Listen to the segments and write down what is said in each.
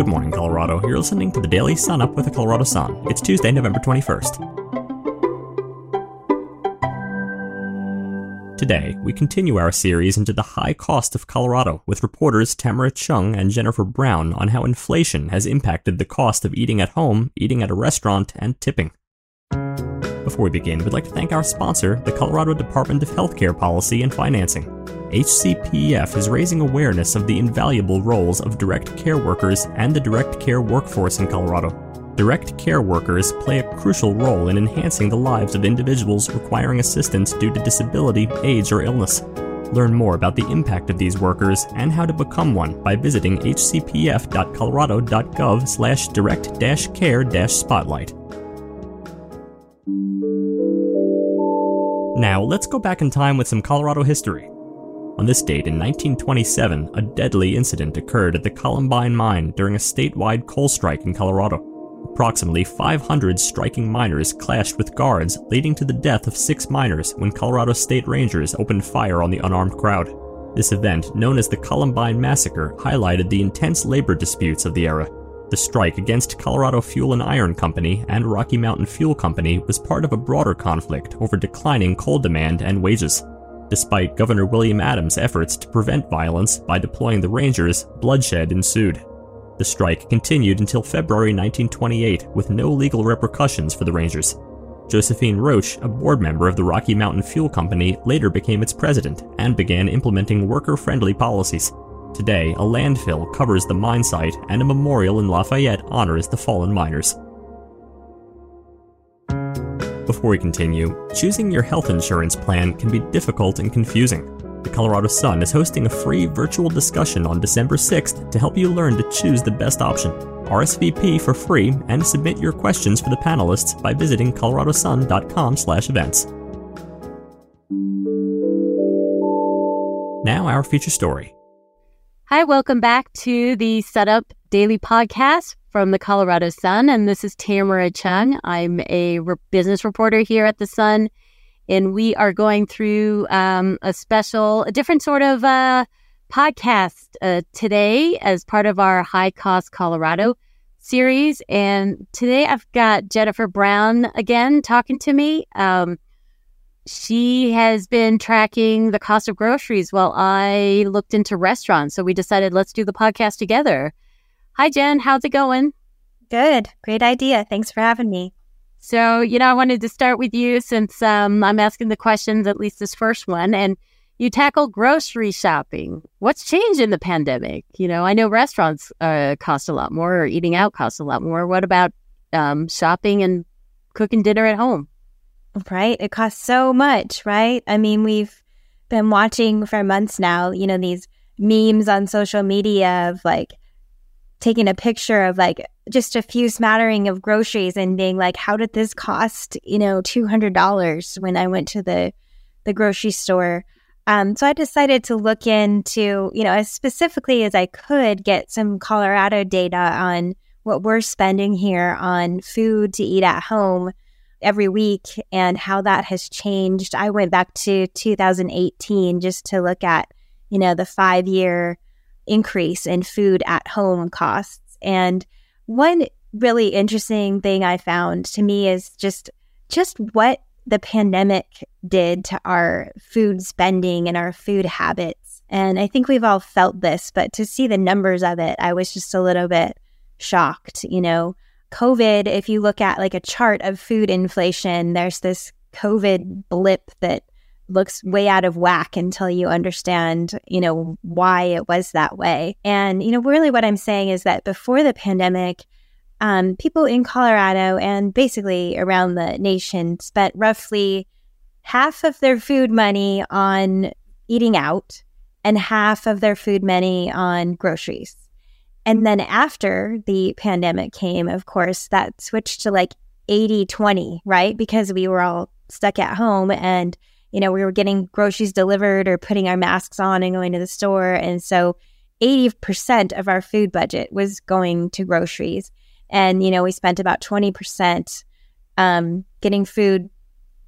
Good morning, Colorado. You're listening to the Daily Sun Up with the Colorado Sun. It's Tuesday, November 21st. Today, we continue our series into the high cost of Colorado with reporters Tamara Chuang and Jennifer Brown on how inflation has impacted the cost of eating at home, eating at a restaurant, and tipping. Before we begin, we'd like to thank our sponsor, the Colorado Department of Healthcare Policy and Financing. HCPF is raising awareness of the invaluable roles of direct care workers and the direct care workforce in Colorado. Direct care workers play a crucial role in enhancing the lives of individuals requiring assistance due to disability, age, or illness. Learn more about the impact of these workers and how to become one by visiting hcpf.colorado.gov slash direct care spotlight. Now, let's go back in time with some Colorado history. On this date in 1927, a deadly incident occurred at the Columbine mine during a statewide coal strike in Colorado. Approximately 500 striking miners clashed with guards, leading to the death of six miners when Colorado State Rangers opened fire on the unarmed crowd. This event, known as the Columbine Massacre, highlighted the intense labor disputes of the era. The strike against Colorado Fuel and Iron Company and Rocky Mountain Fuel Company was part of a broader conflict over declining coal demand and wages. Despite Governor William Adams' efforts to prevent violence by deploying the Rangers, bloodshed ensued. The strike continued until February 1928 with no legal repercussions for the Rangers. Josephine Roche, a board member of the Rocky Mountain Fuel Company, later became its president and began implementing worker friendly policies. Today, a landfill covers the mine site, and a memorial in Lafayette honors the fallen miners. Before we continue, choosing your health insurance plan can be difficult and confusing. The Colorado Sun is hosting a free virtual discussion on December 6th to help you learn to choose the best option. RSVP for free and submit your questions for the panelists by visiting coloradosun.com/events. Now our feature story. Hi, welcome back to the Sun Up Daily Podcast from the Colorado Sun. And this is Tamara Chuang. I'm a re- business reporter here at the Sun. And we are going through um, a special, a different sort of uh, podcast uh, today as part of our High Cost Colorado series. And today I've got Jennifer Brown again talking to me. Um, she has been tracking the cost of groceries while I looked into restaurants. So we decided let's do the podcast together. Hi, Jen. How's it going? Good. Great idea. Thanks for having me. So, you know, I wanted to start with you since um, I'm asking the questions, at least this first one. And you tackle grocery shopping. What's changed in the pandemic? You know, I know restaurants uh, cost a lot more or eating out costs a lot more. What about um, shopping and cooking dinner at home? Right. It costs so much, right? I mean, we've been watching for months now, you know, these memes on social media of like taking a picture of like just a few smattering of groceries and being like, how did this cost, you know, $200 when I went to the, the grocery store? Um, so I decided to look into, you know, as specifically as I could get some Colorado data on what we're spending here on food to eat at home every week and how that has changed. I went back to 2018 just to look at, you know, the five year increase in food at home costs. And one really interesting thing I found to me is just just what the pandemic did to our food spending and our food habits. And I think we've all felt this, but to see the numbers of it, I was just a little bit shocked, you know. COVID, if you look at like a chart of food inflation, there's this COVID blip that looks way out of whack until you understand, you know, why it was that way. And, you know, really what I'm saying is that before the pandemic, um, people in Colorado and basically around the nation spent roughly half of their food money on eating out and half of their food money on groceries. And then after the pandemic came, of course, that switched to like 80 20, right? Because we were all stuck at home and, you know, we were getting groceries delivered or putting our masks on and going to the store. And so 80% of our food budget was going to groceries. And, you know, we spent about 20% um, getting food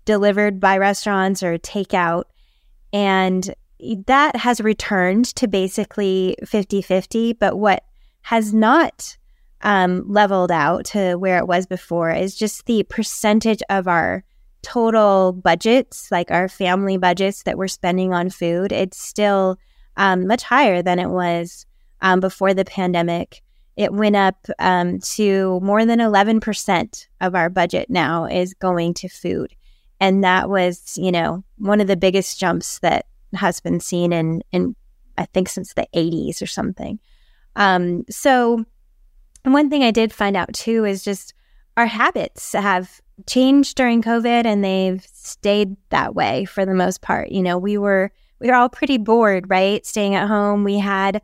delivered by restaurants or takeout. And that has returned to basically 50 50. But what has not um, leveled out to where it was before is just the percentage of our total budgets, like our family budgets that we're spending on food. It's still um, much higher than it was um, before the pandemic. It went up um, to more than 11% of our budget now is going to food. And that was, you know, one of the biggest jumps that has been seen in, in I think, since the 80s or something. Um, so, one thing I did find out too is just our habits have changed during COVID and they've stayed that way for the most part. You know, we were we were all pretty bored, right? Staying at home. We had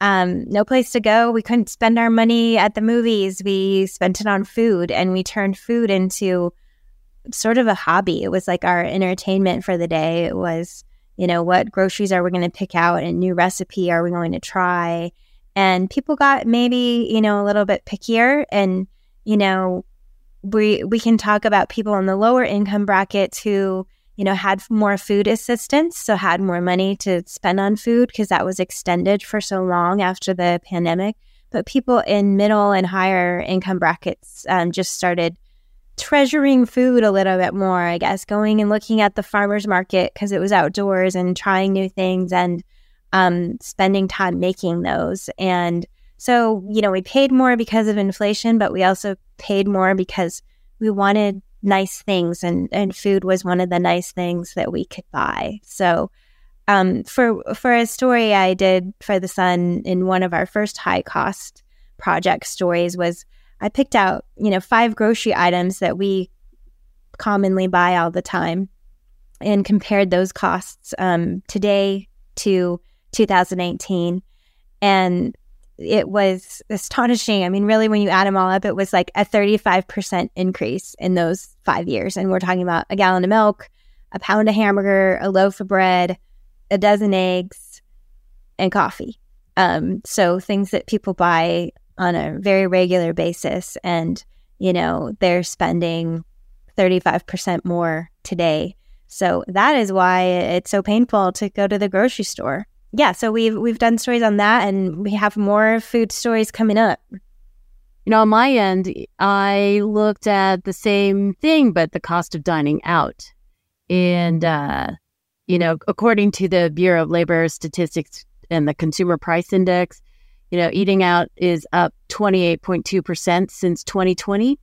um, no place to go. We couldn't spend our money at the movies. We spent it on food and we turned food into sort of a hobby. It was like our entertainment for the day. It was, you know, what groceries are we going to pick out and new recipe are we going to try? And people got maybe, you know, a little bit pickier and, you know, we we can talk about people in the lower income brackets who you know had more food assistance so had more money to spend on food because that was extended for so long after the pandemic. But people in middle and higher income brackets um, just started treasuring food a little bit more i guess going and looking at the farmers market because it was outdoors and trying new things and um, spending time making those. And so, you know, we paid more because of inflation, but we also paid more because we wanted nice things and, and food was one of the nice things that we could buy. So, um, for for a story I did for the Sun in one of our first high cost project stories was I picked out you know five grocery items that we commonly buy all the time and compared those costs um, today to 2018 and it was astonishing. I mean, really, when you add them all up, it was like a 35% increase in those five years. And we're talking about a gallon of milk, a pound of hamburger, a loaf of bread, a dozen eggs, and coffee. Um, so things that people buy on a very regular basis. And, you know, they're spending 35% more today. So that is why it's so painful to go to the grocery store yeah, so we've we've done stories on that, and we have more food stories coming up. You know, on my end, I looked at the same thing, but the cost of dining out, and uh, you know, according to the Bureau of Labor Statistics and the Consumer Price Index, you know, eating out is up twenty eight point two percent since twenty twenty.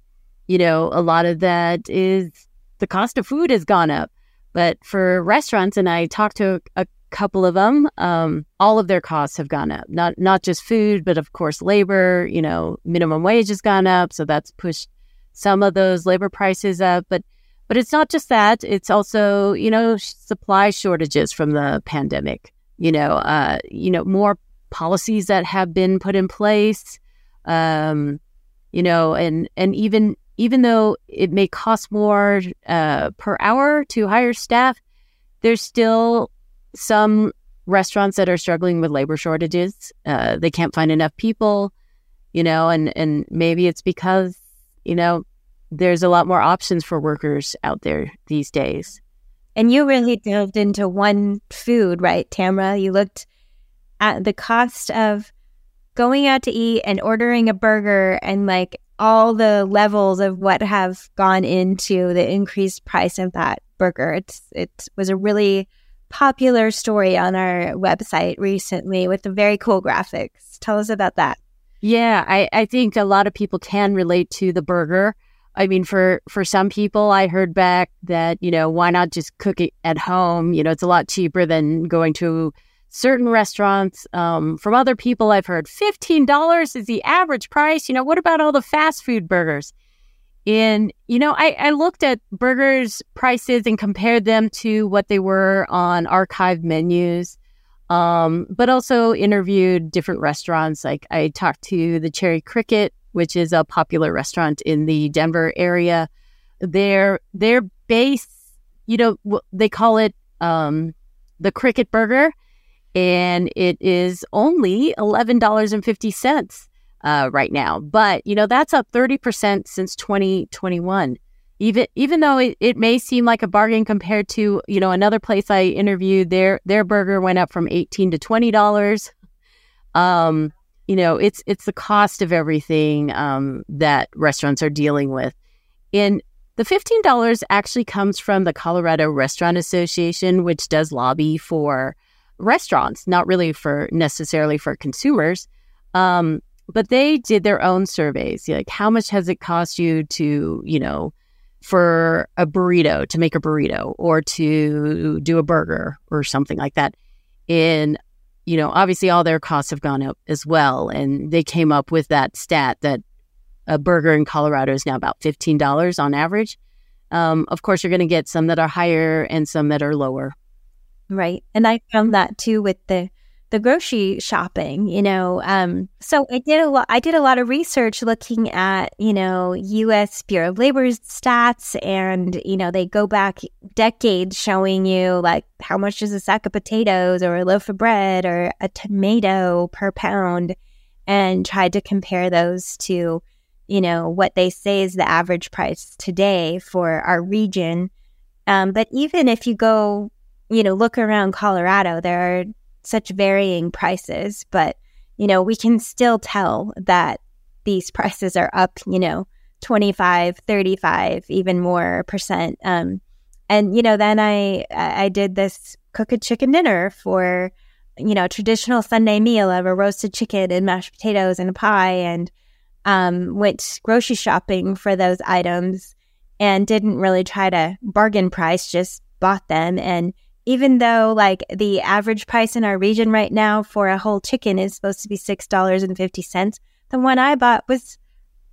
You know, a lot of that is the cost of food has gone up. But for restaurants, and I talked to a couple of them, um, all of their costs have gone up. Not not just food, but of course labor. You know, minimum wage has gone up, so that's pushed some of those labor prices up. But but it's not just that; it's also you know supply shortages from the pandemic. You know, uh, you know more policies that have been put in place. Um, you know, and and even even though it may cost more uh, per hour to hire staff, there's still some restaurants that are struggling with labor shortages. Uh, they can't find enough people, you know, and and maybe it's because you know there's a lot more options for workers out there these days. And you really delved into one food, right, Tamra? You looked at the cost of going out to eat and ordering a burger and like all the levels of what have gone into the increased price of that burger. It's it was a really popular story on our website recently with the very cool graphics. Tell us about that. Yeah, I, I think a lot of people can relate to the burger. I mean, for for some people, I heard back that you know why not just cook it at home? You know, it's a lot cheaper than going to certain restaurants. Um, from other people, I've heard fifteen dollars is the average price. You know, what about all the fast food burgers? And, you know, I, I looked at burgers prices and compared them to what they were on archived menus, um, but also interviewed different restaurants. Like I talked to the Cherry Cricket, which is a popular restaurant in the Denver area. Their, their base, you know, they call it um, the Cricket Burger, and it is only $11.50 uh, right now. But, you know, that's up 30% since 2021. Even even though it, it may seem like a bargain compared to, you know, another place I interviewed, their their burger went up from 18 to $20. Um, you know, it's it's the cost of everything um, that restaurants are dealing with. And the fifteen dollars actually comes from the Colorado Restaurant Association, which does lobby for restaurants, not really for necessarily for consumers. Um, but they did their own surveys. Like, how much has it cost you to, you know, for a burrito to make a burrito or to do a burger or something like that? In you know, obviously all their costs have gone up as well. And they came up with that stat that a burger in Colorado is now about $15 on average. Um, of course, you're going to get some that are higher and some that are lower. Right. And I found that too with the the grocery shopping, you know. Um, so I did a lot. I did a lot of research looking at, you know, U.S. Bureau of Labor's stats, and you know, they go back decades showing you like how much is a sack of potatoes or a loaf of bread or a tomato per pound, and tried to compare those to, you know, what they say is the average price today for our region. Um, but even if you go, you know, look around Colorado, there are such varying prices, but you know, we can still tell that these prices are up, you know, 25, 35, even more percent. Um, and you know, then I I did this cook a chicken dinner for you know traditional Sunday meal of a roasted chicken and mashed potatoes and a pie, and um, went grocery shopping for those items and didn't really try to bargain price, just bought them and even though like the average price in our region right now for a whole chicken is supposed to be $6.50, the one I bought was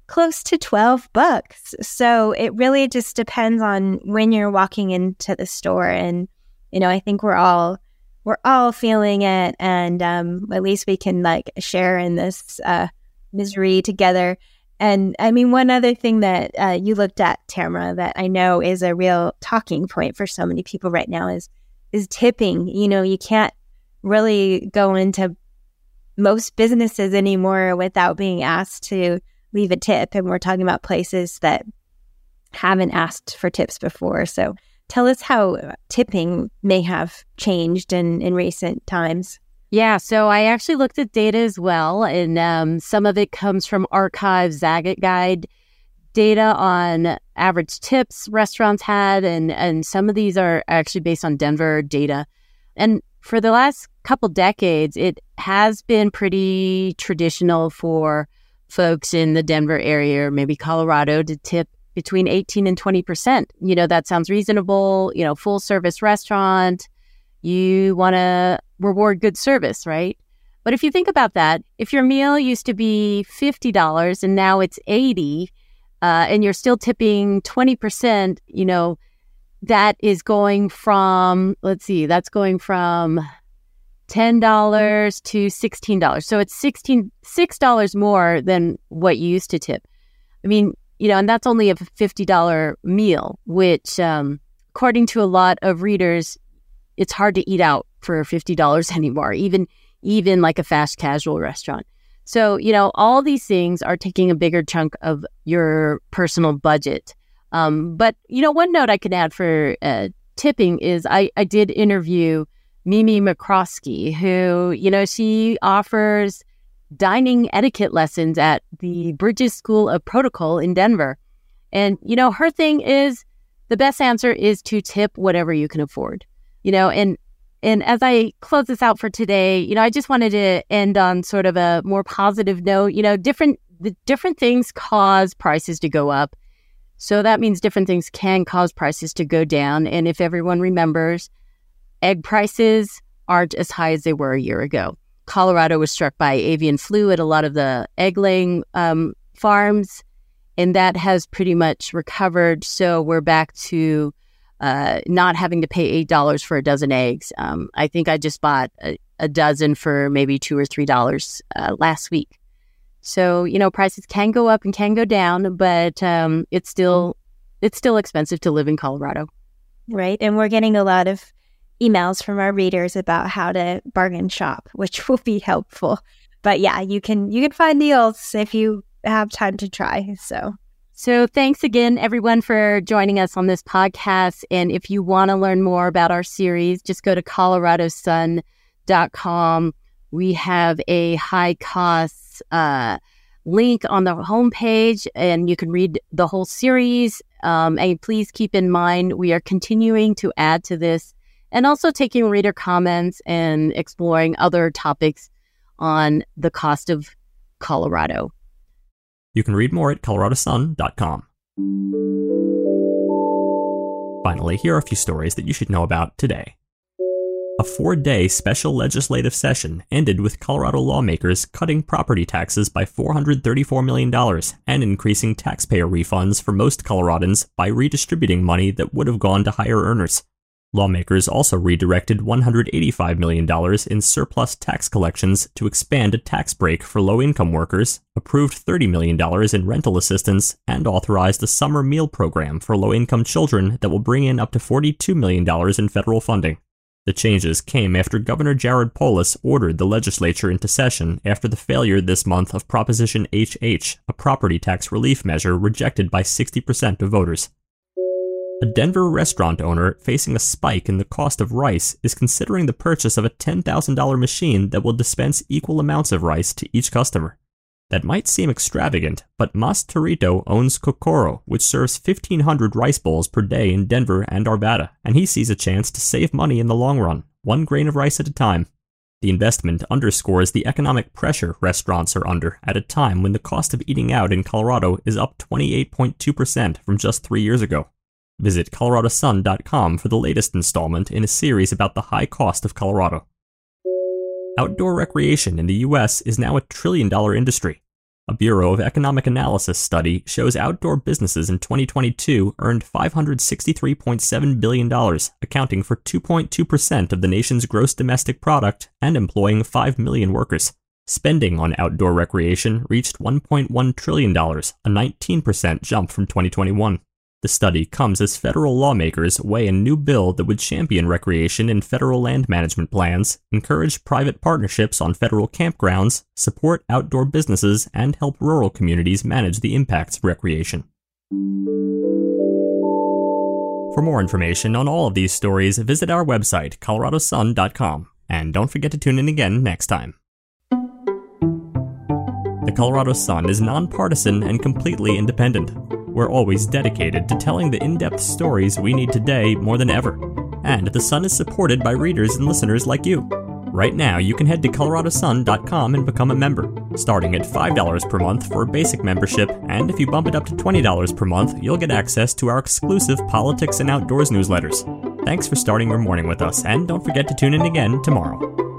close to 12 bucks. So it really just depends on when you're walking into the store and you know, I think we're all we're all feeling it and um, at least we can like share in this uh, misery together. And I mean, one other thing that uh, you looked at, Tamara, that I know is a real talking point for so many people right now is is tipping. You know, you can't really go into most businesses anymore without being asked to leave a tip. And we're talking about places that haven't asked for tips before. So tell us how tipping may have changed in, in recent times. Yeah, so I actually looked at data as well, and um, some of it comes from Archive Zagat Guide data on average tips restaurants had, and and some of these are actually based on Denver data. And for the last couple decades, it has been pretty traditional for folks in the Denver area or maybe Colorado to tip between 18 and 20%. You know, that sounds reasonable. You know, full service restaurant, you want to reward good service, right? But if you think about that, if your meal used to be $50 and now it's 80, uh, and you're still tipping 20%, you know, that is going from, let's see, that's going from $10 to $16. So it's 16, $6 more than what you used to tip. I mean, you know, and that's only a $50 meal, which, um, according to a lot of readers, it's hard to eat out for $50 anymore, even, even like a fast casual restaurant. So, you know, all these things are taking a bigger chunk of your personal budget. Um, but, you know, one note I could add for uh, tipping is I, I did interview Mimi McCroskey, who, you know, she offers dining etiquette lessons at the Bridges School of Protocol in Denver. And, you know, her thing is the best answer is to tip whatever you can afford, you know, and and as I close this out for today, you know, I just wanted to end on sort of a more positive note. You know, different the different things cause prices to go up. So that means different things can cause prices to go down. And if everyone remembers, egg prices aren't as high as they were a year ago. Colorado was struck by avian flu at a lot of the egg laying um, farms, and that has pretty much recovered. So we're back to uh, not having to pay eight dollars for a dozen eggs. Um, I think I just bought a, a, dozen for maybe two or three dollars uh, last week. So you know, prices can go up and can go down, but um, it's still it's still expensive to live in Colorado. Right, and we're getting a lot of emails from our readers about how to bargain shop, which will be helpful. But yeah, you can you can find deals if you have time to try. So so, thanks again, everyone, for joining us on this podcast. And if you want to learn more about our series, just go to coloradosun.com. We have a high cost uh, link on the homepage and you can read the whole series. Um, and please keep in mind, we are continuing to add to this and also taking reader comments and exploring other topics on the cost of Colorado. You can read more at coloradosun.com. Finally, here are a few stories that you should know about today. A four day special legislative session ended with Colorado lawmakers cutting property taxes by $434 million and increasing taxpayer refunds for most Coloradans by redistributing money that would have gone to higher earners. Lawmakers also redirected $185 million in surplus tax collections to expand a tax break for low income workers, approved $30 million in rental assistance, and authorized a summer meal program for low income children that will bring in up to $42 million in federal funding. The changes came after Governor Jared Polis ordered the legislature into session after the failure this month of Proposition HH, a property tax relief measure rejected by 60% of voters. A Denver restaurant owner facing a spike in the cost of rice is considering the purchase of a $10,000 machine that will dispense equal amounts of rice to each customer. That might seem extravagant, but Mas Torito owns Kokoro, which serves 1,500 rice bowls per day in Denver and Arvada, and he sees a chance to save money in the long run, one grain of rice at a time. The investment underscores the economic pressure restaurants are under at a time when the cost of eating out in Colorado is up 28.2% from just three years ago. Visit coloradosun.com for the latest installment in a series about the high cost of Colorado. Outdoor recreation in the US is now a trillion dollar industry. A Bureau of Economic Analysis study shows outdoor businesses in 2022 earned $563.7 billion, accounting for 2.2% of the nation's gross domestic product and employing 5 million workers. Spending on outdoor recreation reached $1.1 trillion, a 19% jump from 2021. The study comes as federal lawmakers weigh a new bill that would champion recreation in federal land management plans, encourage private partnerships on federal campgrounds, support outdoor businesses, and help rural communities manage the impacts of recreation. For more information on all of these stories, visit our website, coloradosun.com, and don't forget to tune in again next time. The Colorado Sun is nonpartisan and completely independent. We're always dedicated to telling the in depth stories we need today more than ever. And The Sun is supported by readers and listeners like you. Right now, you can head to coloradosun.com and become a member, starting at $5 per month for a basic membership, and if you bump it up to $20 per month, you'll get access to our exclusive politics and outdoors newsletters. Thanks for starting your morning with us, and don't forget to tune in again tomorrow.